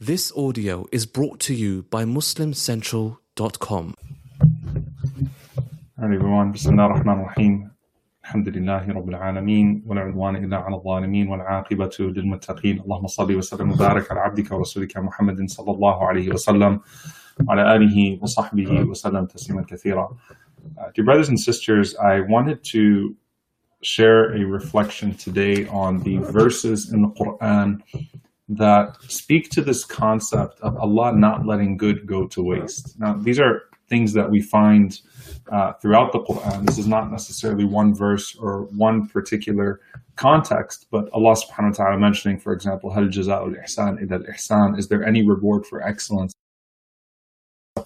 This audio is brought to you by MuslimCentral.com. Hi everyone, بسم الله الرحمن الرحيم الحمد لله رب العالمين ولا عدوان إلا على الظالمين والعاقبة للمتقين اللهم صل وسلم وبارك على عبدك ورسولك محمد صلى الله عليه وسلم وعلى آله وصحبه وسلم تسليما كثيرا uh, Dear brothers and sisters, I wanted to share a reflection today on the verses in the Quran that speak to this concept of Allah not letting good go to waste. Now, these are things that we find uh, throughout the Quran. This is not necessarily one verse or one particular context, but Allah subhanahu wa ta'ala mentioning, for example, Hal jaza'ul ihsan ila ihsan, is there any reward for excellence?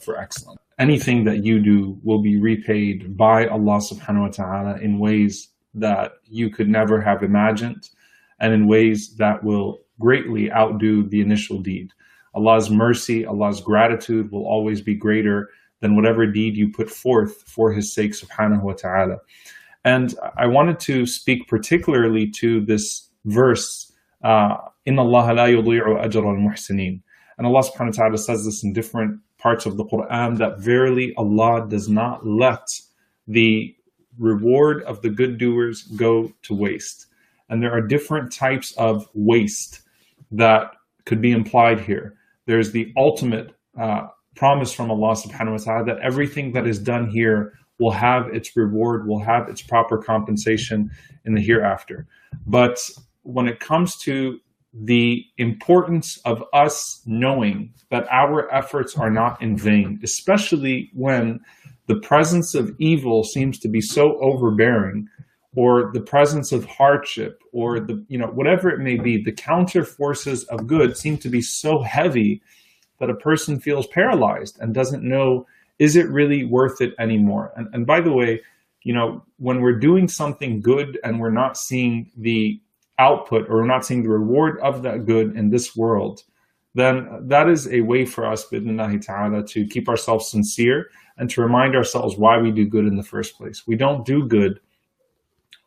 For excellence. Anything that you do will be repaid by Allah subhanahu wa ta'ala in ways that you could never have imagined and in ways that will greatly outdo the initial deed. Allah's mercy, Allah's gratitude will always be greater than whatever deed you put forth for His sake, subhanahu wa ta'ala. And I wanted to speak particularly to this verse, uh, in Allah la yudi'u ajra al-muhsinin. And Allah subhanahu wa ta'ala says this in different parts of the Quran that verily Allah does not let the reward of the good doers go to waste. And there are different types of waste that could be implied here. There's the ultimate uh, promise from Allah subhanahu wa ta'ala that everything that is done here will have its reward, will have its proper compensation in the hereafter. But when it comes to the importance of us knowing that our efforts are not in vain, especially when the presence of evil seems to be so overbearing or the presence of hardship or the you know whatever it may be the counter forces of good seem to be so heavy that a person feels paralyzed and doesn't know is it really worth it anymore? And, and by the way you know when we're doing something good and we're not seeing the output or we're not seeing the reward of that good in this world then that is a way for us ta'ala to keep ourselves sincere and to remind ourselves why we do good in the first place. We don't do good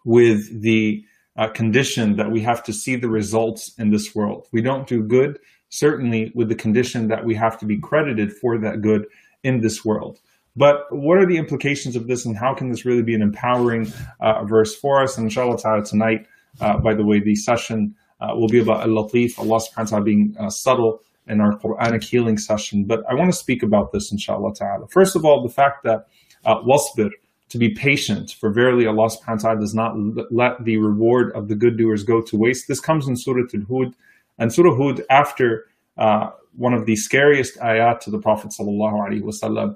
with the uh, condition that we have to see the results in this world. We don't do good, certainly with the condition that we have to be credited for that good in this world. But what are the implications of this and how can this really be an empowering uh, verse for us? And inshallah ta'ala tonight, uh, by the way, the session uh, will be about al-latif, Allah subhanahu wa ta'ala being uh, subtle in our Quranic healing session. But I want to speak about this inshallah ta'ala. First of all, the fact that uh, wasbir, to be patient, for verily Allah subhanahu wa ta'ala does not let the reward of the good doers go to waste. This comes in Surah Al-Hud, and Surah Hud after uh, one of the scariest ayat to the Prophet sallallahu alaihi wasallam,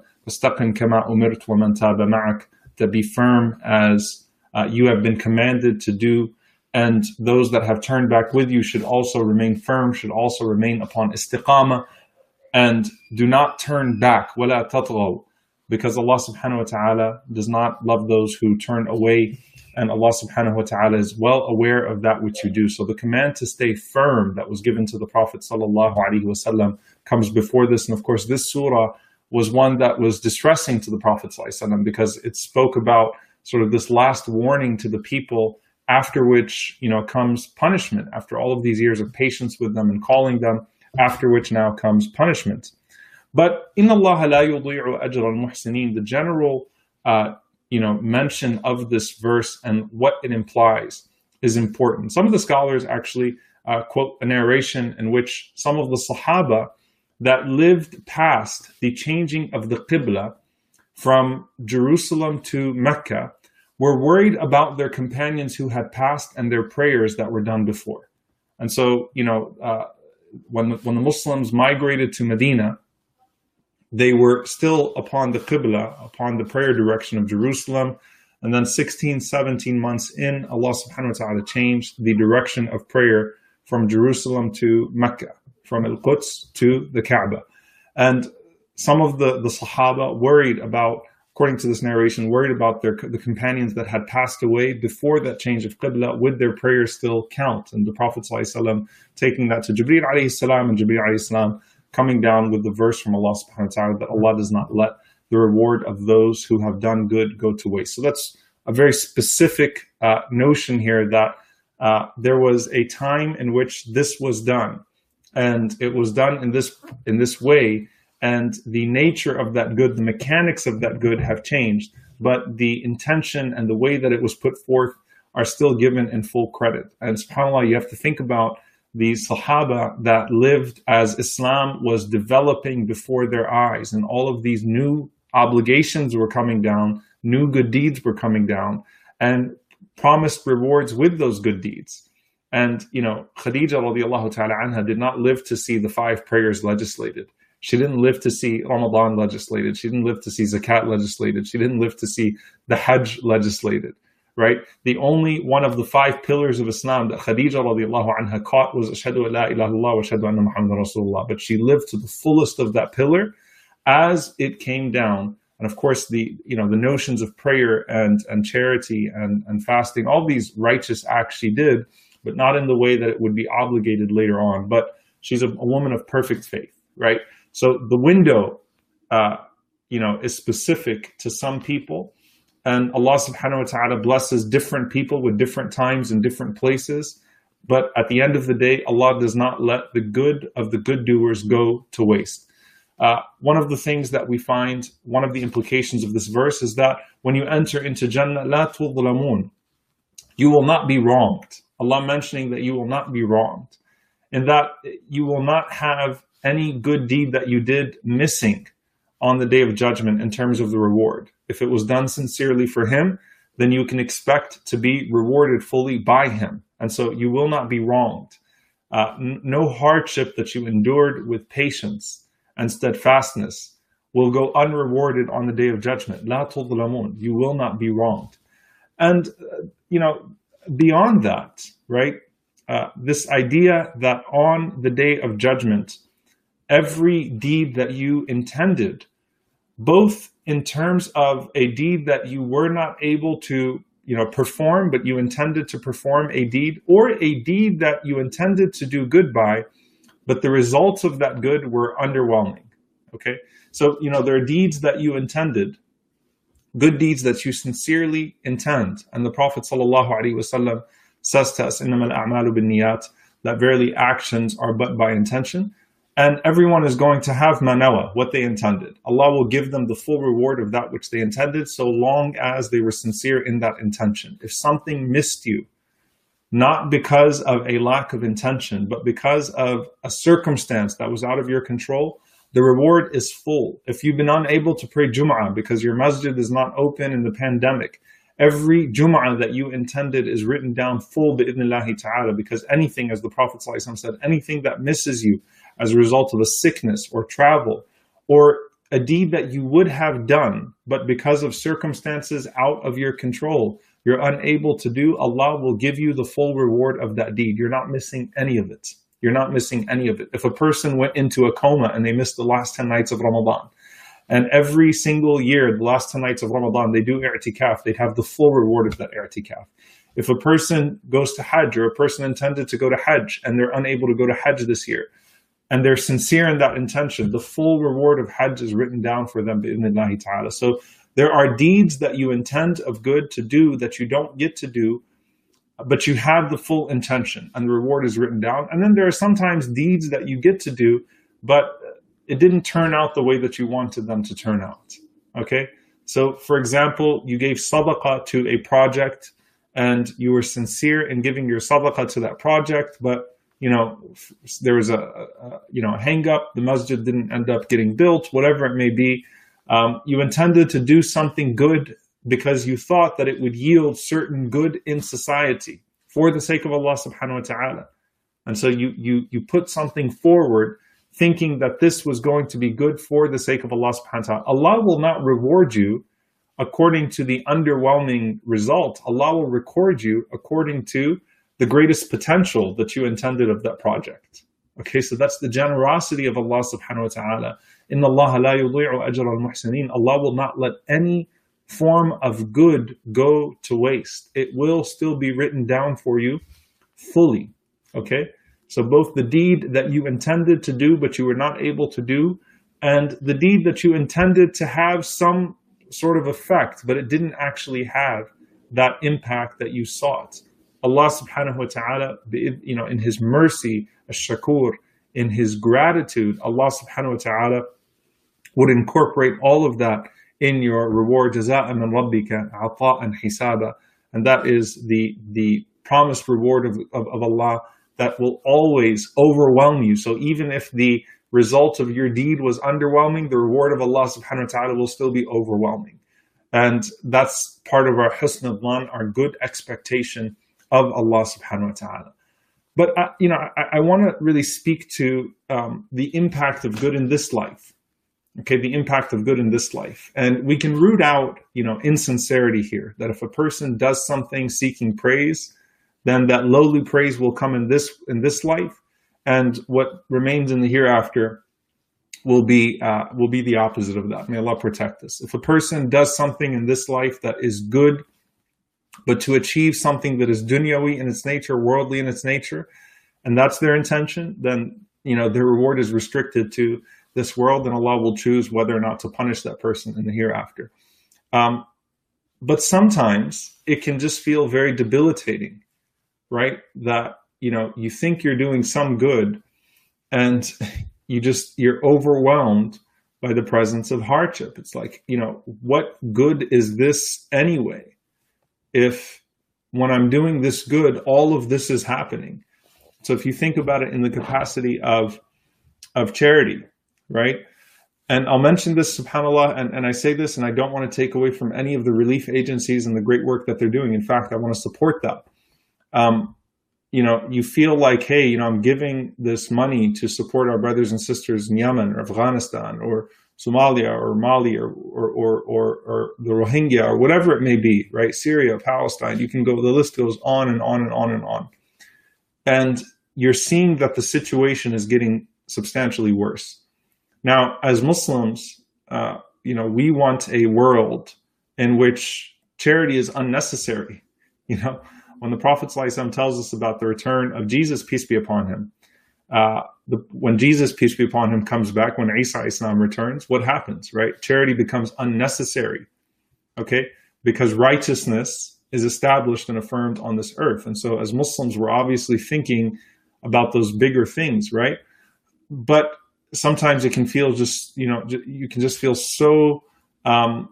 kama umirt wa man taba ma'ak, to be firm as uh, you have been commanded to do, and those that have turned back with you should also remain firm, should also remain upon istiqamah, and do not turn back, وَلَا تَطْغَوْا because Allah subhanahu wa ta'ala does not love those who turn away and Allah subhanahu wa ta'ala is well aware of that which you do. So the command to stay firm that was given to the Prophet sallallahu alaihi wasallam comes before this. And of course, this surah was one that was distressing to the Prophet sallallahu because it spoke about sort of this last warning to the people after which, you know, comes punishment after all of these years of patience with them and calling them, after which now comes punishment. But in Allah la yudi'u ajr al-muhsinin, the general uh, you know mention of this verse and what it implies is important. Some of the scholars actually uh, quote a narration in which some of the Sahaba that lived past the changing of the Qibla from Jerusalem to Mecca were worried about their companions who had passed and their prayers that were done before. And so, you know, uh, when, the, when the Muslims migrated to Medina, they were still upon the Qibla, upon the prayer direction of Jerusalem. And then 16, 17 months in, Allah subhanahu wa ta'ala changed the direction of prayer from Jerusalem to Mecca, from Al Quds to the Kaaba. And some of the, the Sahaba worried about, according to this narration, worried about their the companions that had passed away before that change of Qibla, would their prayers still count? And the Prophet ﷺ taking that to Jibreel alayhi salam and Jibreel alayhi salam coming down with the verse from Allah subhanahu wa ta'ala that Allah does not let the reward of those who have done good go to waste. So that's a very specific uh, notion here that uh, there was a time in which this was done. and it was done in this in this way and the nature of that good the mechanics of that good have changed but the intention and the way that it was put forth are still given in full credit and subhanallah you have to think about the sahaba that lived as islam was developing before their eyes and all of these new obligations were coming down new good deeds were coming down and promised rewards with those good deeds and, you know, Khadija radiallahu ta'ala anha did not live to see the five prayers legislated. She didn't live to see Ramadan legislated. She didn't live to see zakat legislated. She didn't live to see the Hajj legislated, right? The only one of the five pillars of Islam that Khadija radiallahu anha caught was Ashhadu la ilaha illallah wa ashhadu anna Muhammad Rasulullah. But she lived to the fullest of that pillar as it came down. And of course, the you know the notions of prayer and and charity and and fasting, all these righteous acts she did but not in the way that it would be obligated later on. But she's a, a woman of perfect faith, right? So the window, uh, you know, is specific to some people. And Allah subhanahu wa ta'ala blesses different people with different times and different places. But at the end of the day, Allah does not let the good of the good doers go to waste. Uh, one of the things that we find, one of the implications of this verse is that when you enter into Jannah, la tudlamun, you will not be wronged. Allah mentioning that you will not be wronged, and that you will not have any good deed that you did missing on the day of judgment in terms of the reward. If it was done sincerely for Him, then you can expect to be rewarded fully by Him. And so you will not be wronged. Uh, n- no hardship that you endured with patience and steadfastness will go unrewarded on the day of judgment. La You will not be wronged. And, uh, you know, beyond that, right? Uh, this idea that on the day of judgment, every deed that you intended, both in terms of a deed that you were not able to you know perform but you intended to perform a deed or a deed that you intended to do good by but the results of that good were underwhelming okay? So you know there are deeds that you intended good deeds that you sincerely intend. And the prophet sallallahu says to us innamal a'malu binniyat that verily actions are but by intention. And everyone is going to have manawa, what they intended. Allah will give them the full reward of that which they intended, so long as they were sincere in that intention. If something missed you, not because of a lack of intention, but because of a circumstance that was out of your control, the reward is full. If you've been unable to pray Jum'ah because your masjid is not open in the pandemic, every Jum'ah that you intended is written down full bi'idhnillahi ta'ala because anything, as the Prophet said, anything that misses you as a result of a sickness or travel or a deed that you would have done, but because of circumstances out of your control, you're unable to do, Allah will give you the full reward of that deed. You're not missing any of it. You're not missing any of it. If a person went into a coma and they missed the last 10 nights of Ramadan, and every single year, the last 10 nights of Ramadan, they do i'tikaf, they'd have the full reward of that i'tikaf. If a person goes to Hajj or a person intended to go to Hajj and they're unable to go to Hajj this year, and they're sincere in that intention, the full reward of Hajj is written down for them, in the ta'ala. So there are deeds that you intend of good to do that you don't get to do but you have the full intention and the reward is written down. And then there are sometimes deeds that you get to do, but it didn't turn out the way that you wanted them to turn out. Okay. So, for example, you gave sadaqah to a project and you were sincere in giving your sadaqah to that project, but you know there was a, a you know hang up. The masjid didn't end up getting built, whatever it may be. Um, you intended to do something good because you thought that it would yield certain good in society for the sake of Allah subhanahu wa ta'ala. And so you you you put something forward thinking that this was going to be good for the sake of Allah subhanahu wa ta'ala. Allah will not reward you according to the underwhelming result. Allah will record you according to the greatest potential that you intended of that project. Okay, so that's the generosity of Allah subhanahu wa ta'ala. Inna Allah la yudhi'u ajra al-muhsinin. Allah will not let any form of good go to waste. It will still be written down for you fully. Okay? So both the deed that you intended to do but you were not able to do, and the deed that you intended to have some sort of effect, but it didn't actually have that impact that you sought. Allah subhanahu wa ta'ala, you know, in His mercy, ash-shakur, in his gratitude, Allah subhanahu wa ta'ala would incorporate all of that in your reward. Jaza'an min rabbika ata'an hisaba. And that is the, the promised reward of, of, of Allah that will always overwhelm you. So even if the result of your deed was underwhelming, the reward of Allah subhanahu wa ta'ala will still be overwhelming. And that's part of our husn of our good expectation of Allah subhanahu wa ta'ala. But, uh, you know, I, I want to really speak to um, the impact of good in this life. Okay, the impact of good in this life. And we can root out, you know, insincerity here, that if a person does something seeking praise, then that lowly praise will come in this in this life, and what remains in the hereafter will be uh, will be the opposite of that. May Allah protect us. If a person does something in this life that is good, but to achieve something that is dunyawi in its nature, worldly in its nature, and that's their intention, then you know their reward is restricted to this world, and Allah will choose whether or not to punish that person in the hereafter. Um, but sometimes it can just feel very debilitating right? That, you know, you think you're doing some good and you just, you're overwhelmed by the presence of hardship. It's like, you know, what good is this anyway? If when I'm doing this good, all of this is happening. So if you think about it in the capacity of, of charity, right? And I'll mention this, subhanAllah, and, and I say this, and I don't want to take away from any of the relief agencies and the great work that they're doing. In fact, I want to support that um, you know, you feel like, hey, you know, I'm giving this money to support our brothers and sisters in Yemen or Afghanistan or Somalia or Mali or, or, or, or, or the Rohingya or whatever it may be, right? Syria, Palestine, you can go, the list goes on and on and on and on. And you're seeing that the situation is getting substantially worse. Now, as Muslims, uh, you know, we want a world in which charity is unnecessary. You know, when the Prophet ﷺ tells us about the return of Jesus, peace be upon him, uh, the, when Jesus, peace be upon him, comes back, when Isa Islam returns, what happens, right? Charity becomes unnecessary, okay? Because righteousness is established and affirmed on this earth. And so, as Muslims, we're obviously thinking about those bigger things, right? But sometimes it can feel just, you know, you can just feel so um,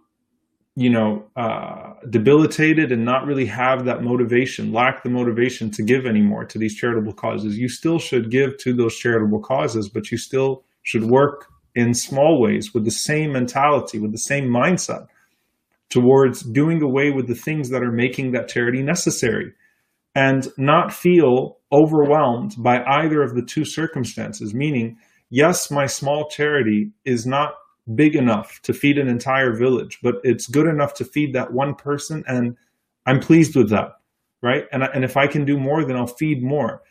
you know, uh, debilitated and not really have that motivation, lack the motivation to give anymore to these charitable causes, you still should give to those charitable causes, but you still should work in small ways with the same mentality, with the same mindset towards doing away with the things that are making that charity necessary and not feel overwhelmed by either of the two circumstances. Meaning, yes, my small charity is not big enough to feed an entire village, but it's good enough to feed that one person, and I'm pleased with that, right? And and if I can do more, then I'll feed more.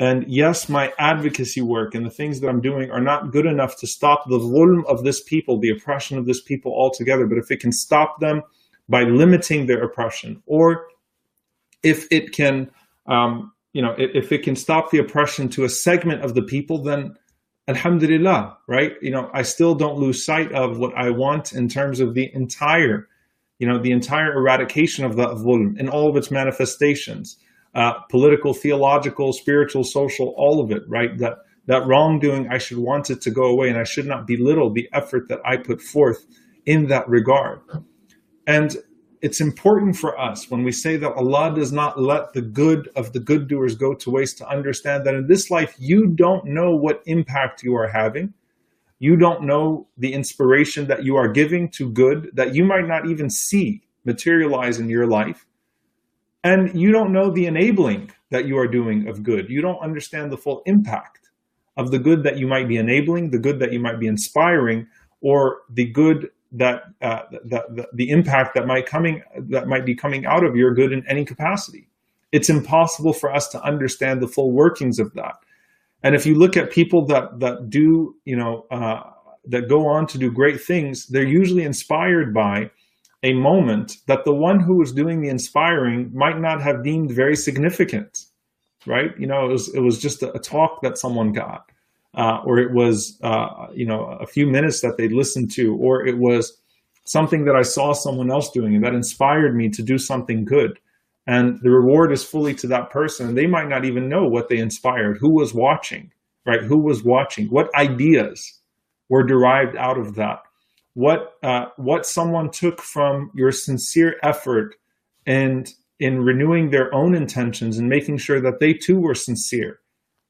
And yes, my advocacy work and the things that I'm doing are not good enough to stop the zulm of this people, the oppression of this people altogether. But if it can stop them by limiting their oppression, or if it can, um, you know, if, if it can stop the oppression to a segment of the people, then alhamdulillah, right? You know, I still don't lose sight of what I want in terms of the entire, you know, the entire eradication of the dhulm in all of its manifestations, uh, political, theological, spiritual, social, all of it, right? That that wrongdoing, I should want it to go away, and I should not belittle the effort that I put forth in that regard. And it's important for us when we say that Allah does not let the good of the good doers go to waste to understand that in this life you don't know what impact you are having. You don't know the inspiration that you are giving to good that you might not even see materialize in your life. And you don't know the enabling that you are doing of good. You don't understand the full impact of the good that you might be enabling, the good that you might be inspiring, or the good that, uh, that, the impact that might coming that might be coming out of your good in any capacity. It's impossible for us to understand the full workings of that. And if you look at people that that do, you know, uh, that go on to do great things, they're usually inspired by a moment that the one who was doing the inspiring might not have deemed very significant, right? You know, it was it was just a, a talk that someone got uh, or it was uh, you know a few minutes that they listened to, or it was something that I saw someone else doing and that inspired me to do something good. And the reward is fully to that person. They might not even know what they inspired, who was watching, right? Who was watching? What ideas were derived out of that? What uh, what someone took from your sincere effort and in renewing their own intentions and making sure that they too were sincere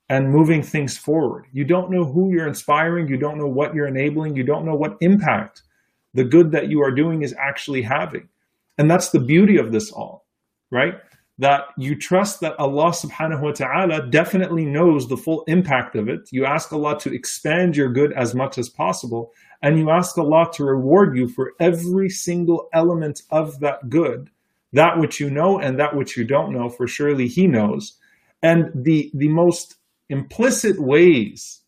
and moving things forward. You don't know who you're inspiring, you don't know what you're enabling, you don't know what impact the good that you are doing is actually having. And that's the beauty of this all, right? That you trust that Allah subhanahu wa ta'ala definitely knows the full impact of it. You ask Allah to expand your good as much as possible, and you ask Allah to reward you for every single element of that good, that which you know and that which you don't know, for surely He knows. And the, the most implicit ways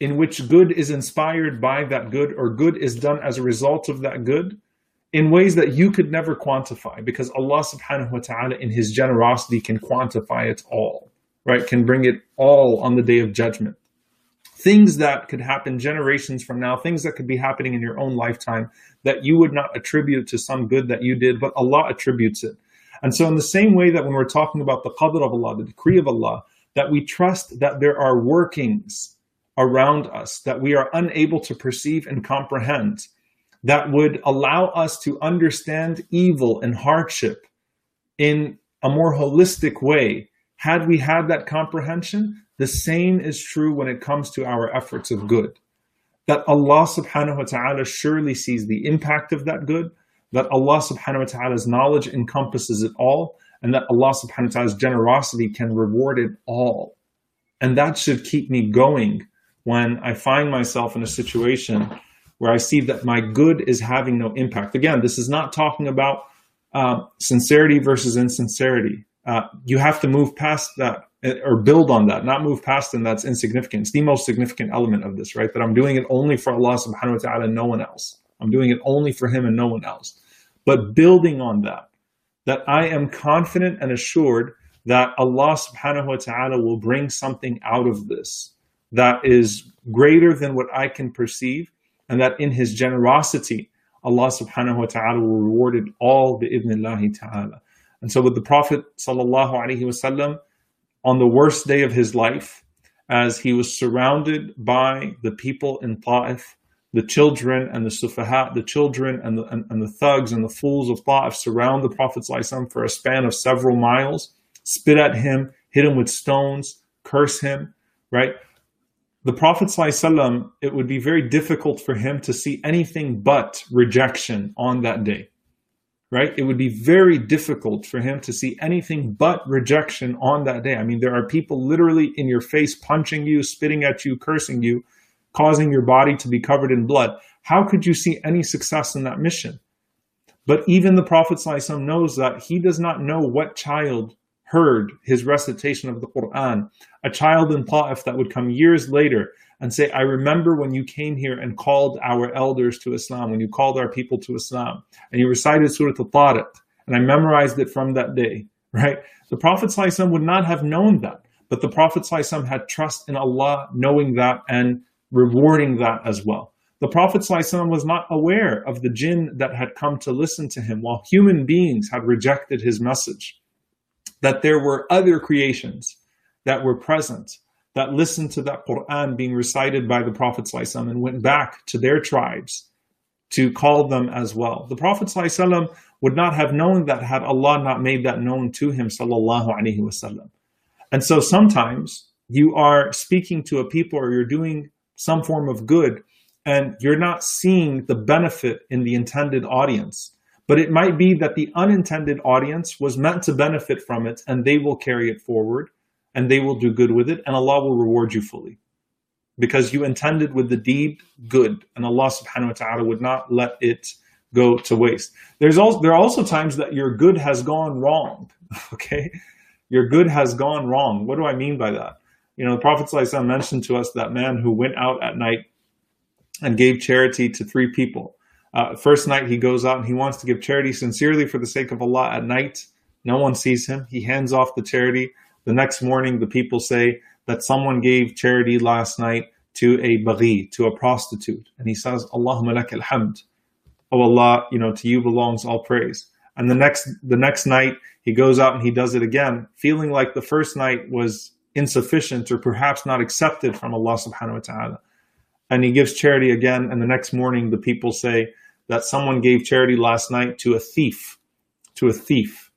in which good is inspired by that good or good is done as a result of that good in ways that you could never quantify because Allah subhanahu wa ta'ala in his generosity can quantify it all, right? Can bring it all on the day of judgment. Things that could happen generations from now, things that could be happening in your own lifetime that you would not attribute to some good that you did, but Allah attributes it. And so in the same way that when we're talking about the qadr of Allah, the decree of Allah, that we trust that there are workings around us that we are unable to perceive and comprehend that would allow us to understand evil and hardship in a more holistic way. Had we had that comprehension, the same is true when it comes to our efforts of good. That Allah subhanahu wa ta'ala surely sees the impact of that good, that Allah subhanahu wa ta'ala's knowledge encompasses it all, and that Allah subhanahu wa ta'ala's generosity can reward it all. And that should keep me going when I find myself in a situation where I see that my good is having no impact. Again, this is not talking about uh, sincerity versus insincerity. Uh, you have to move past that uh, or build on that, not move past and that's insignificant. It's the most significant element of this, right? That I'm doing it only for Allah subhanahu wa ta'ala and no one else. I'm doing it only for Him and no one else. But building on that, that I am confident and assured that Allah subhanahu wa ta'ala will bring something out of this that is greater than what I can perceive, and that in His generosity, Allah subhanahu wa ta'ala will reward it all bi idnillahi ta'ala. And so with the Prophet sallallahu alaihi wasallam, on the worst day of his life, as he was surrounded by the people in Ta'if, the children and the sufahat, the children and the, and, and, the thugs and the fools of Ta'if surround the Prophet for a span of several miles, spit at him, hit him with stones, curse him, right? The Prophet it would be very difficult for him to see anything but rejection on that day, right? It would be very difficult for him to see anything but rejection on that day. I mean, there are people literally in your face punching you, spitting at you, cursing you, causing your body to be covered in blood. How could you see any success in that mission? But even the Prophet ﷺ knows that he does not know what child heard his recitation of the Quran, a child in Ta'if that would come years later and say, I remember when you came here and called our elders to Islam, when you called our people to Islam, and you recited Surah Al-Tariq, and I memorized it from that day, right? The Prophet ﷺ would not have known that, but the Prophet ﷺ had trust in Allah knowing that and rewarding that as well. The Prophet ﷺ was not aware of the jinn that had come to listen to him while human beings had rejected his message. That there were other creations that were present that listened to that Quran being recited by the Prophet ﷺ and went back to their tribes to call them as well. The Prophet ﷺ would not have known that had Allah not made that known to him. And so sometimes you are speaking to a people or you're doing some form of good, and you're not seeing the benefit in the intended audience. But it might be that the unintended audience was meant to benefit from it, and they will carry it forward, and they will do good with it, and Allah will reward you fully. Because you intended with the deed good, and Allah subhanahu wa ta'ala would not let it go to waste. There's also there are also times that your good has gone wrong. Okay? Your good has gone wrong. What do I mean by that? You know, the Prophet mentioned to us that man who went out at night and gave charity to three people. Uh, first night he goes out and he wants to give charity sincerely for the sake of Allah at night. No one sees him. He hands off the charity. The next morning, the people say that someone gave charity last night to a baghi, to a prostitute. And he says, Allahumma lak alhamd. Oh Allah, you know, to you belongs all praise. And the next the next night he goes out and he does it again, feeling like the first night was insufficient or perhaps not accepted from Allah subhanahu wa ta'ala. And he gives charity again, and the next morning the people say that someone gave charity last night to a thief, to a thief.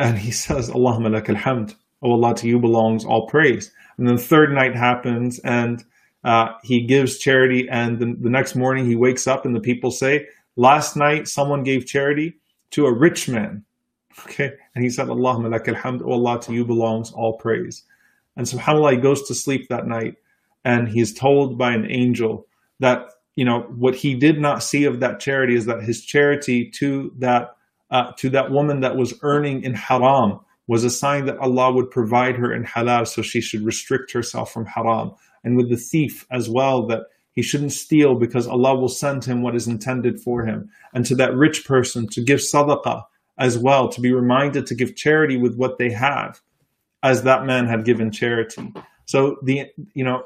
And he says, Allahumma lak alhamd. Oh Allah, to you belongs all praise. And then the third night happens, and uh, he gives charity, and the, the next morning he wakes up, and the people say, Last night someone gave charity to a rich man. Okay. And he said, Allahumma lak alhamd. Oh Allah, to you belongs all praise. And subhanAllah, he goes to sleep that night and he is told by an angel that, you know, what he did not see of that charity is that his charity to that, uh, to that woman that was earning in haram was a sign that Allah would provide her in halal, so she should restrict herself from haram. And with the thief as well, that he shouldn't steal because Allah will send him what is intended for him. And to that rich person to give sadaqah as well, to be reminded to give charity with what they have as that man had given charity. So the you know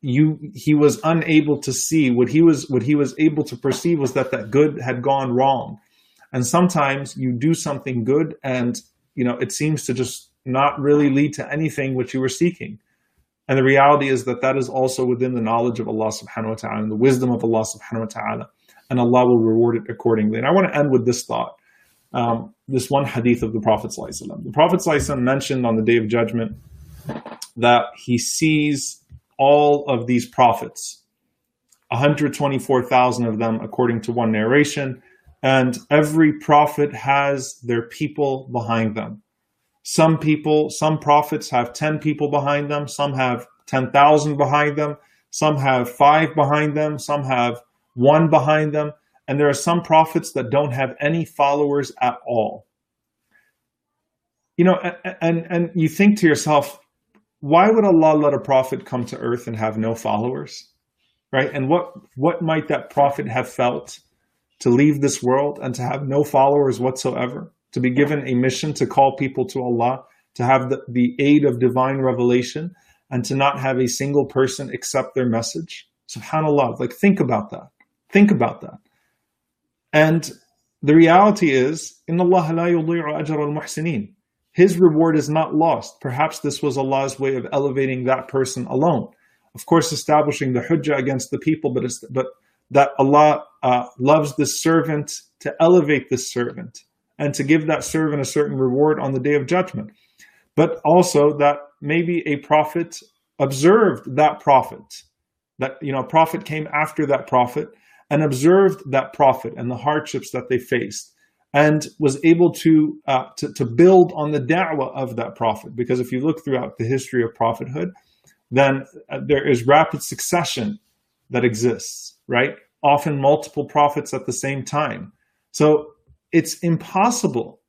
you he was unable to see what he was what he was able to perceive was that that good had gone wrong. And sometimes you do something good and you know it seems to just not really lead to anything which you were seeking. And the reality is that that is also within the knowledge of Allah subhanahu wa ta'ala and the wisdom of Allah subhanahu wa ta'ala. And Allah will reward it accordingly. And I want to end with this thought um, this one hadith of the Prophet. The Prophet mentioned on the day of judgment that he sees all of these prophets, 124,000 of them, according to one narration, and every prophet has their people behind them. Some people, some prophets have 10 people behind them, some have 10,000 behind them, some have five behind them, some have one behind them. And there are some prophets that don't have any followers at all. You know, and, and you think to yourself, why would Allah let a prophet come to earth and have no followers? Right? And what what might that prophet have felt to leave this world and to have no followers whatsoever? To be given a mission to call people to Allah, to have the, the aid of divine revelation, and to not have a single person accept their message? SubhanAllah. Like think about that. Think about that. And the reality is, in Allah la yudi'u ajr al-muhsinin. His reward is not lost. Perhaps this was Allah's way of elevating that person alone. Of course, establishing the hujjah against the people, but, but that Allah uh, loves the servant to elevate this servant and to give that servant a certain reward on the day of judgment. But also that maybe a prophet observed that prophet, that you know, a prophet came after that prophet and observed that prophet and the hardships that they faced and was able to, uh, to, to build on the da'wah of that prophet. Because if you look throughout the history of prophethood, then uh, there is rapid succession that exists, right? Often multiple prophets at the same time. So it's impossible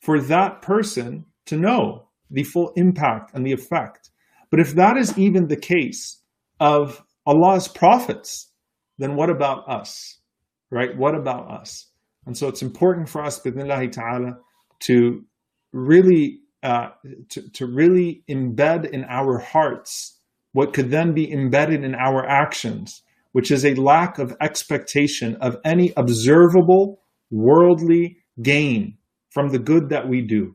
for that person to know the full impact and the effect. But if that is even the case of Allah's prophets, then what about us? Right? What about us? And so it's important for us, bidnillahi ta'ala, to really uh, to, to really embed in our hearts what could then be embedded in our actions, which is a lack of expectation of any observable worldly gain from the good that we do,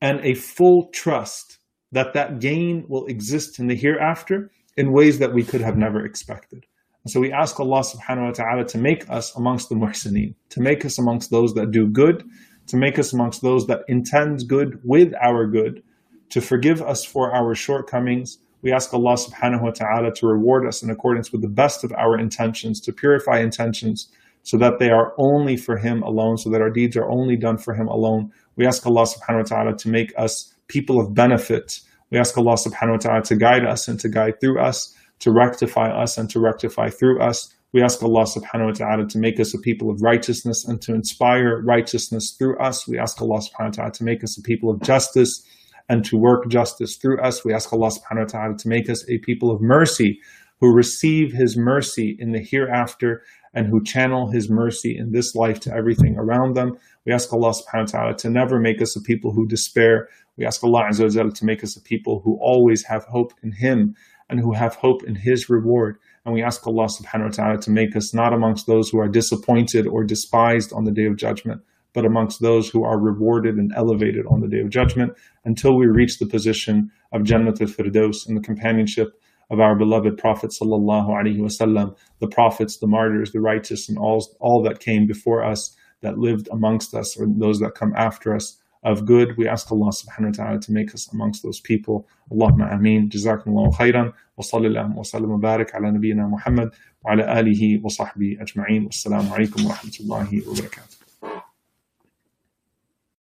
and a full trust that that gain will exist in the hereafter in ways that we could have never expected. And so we ask Allah subhanahu wa ta'ala to make us amongst the muhsineen, to make us amongst those that do good, to make us amongst those that intend good with our good, to forgive us for our shortcomings. We ask Allah subhanahu wa ta'ala to reward us in accordance with the best of our intentions, to purify intentions so that they are only for Him alone, so that our deeds are only done for Him alone. We ask Allah subhanahu wa ta'ala to make us people of benefit. We ask Allah subhanahu wa ta'ala to guide us and to guide through us to rectify us and to rectify through us. We ask Allah subhanahu wa ta'ala to make us a people of righteousness and to inspire righteousness through us. We ask Allah subhanahu wa ta'ala to make us a people of justice and to work justice through us. We ask Allah subhanahu wa ta'ala to make us a people of mercy who receive his mercy in the hereafter and who channel his mercy in this life to everything around them. We ask Allah subhanahu wa ta'ala to never make us a people who despair. We ask Allah Azza wa to make us a people who always have hope in him and who have hope in his reward. And we ask Allah subhanahu wa ta'ala to make us not amongst those who are disappointed or despised on the day of judgment, but amongst those who are rewarded and elevated on the day of judgment until we reach the position of Jannat al-Firdaus in the companionship of our beloved Prophet sallallahu alaihi wasallam, the prophets, the martyrs, the righteous, and all, all that came before us, that lived amongst us, or those that come after us of good. We ask Allah subhanahu wa ta'ala to make us amongst those people. Allahumma ameen. Jazakumullahu khairan. Wa sallallahu wa sallam wa barik ala nabiyyina Muhammad wa ala alihi wa sahbihi ajma'in. Wassalamu alaikum wa rahmatullahi wa barakatuh.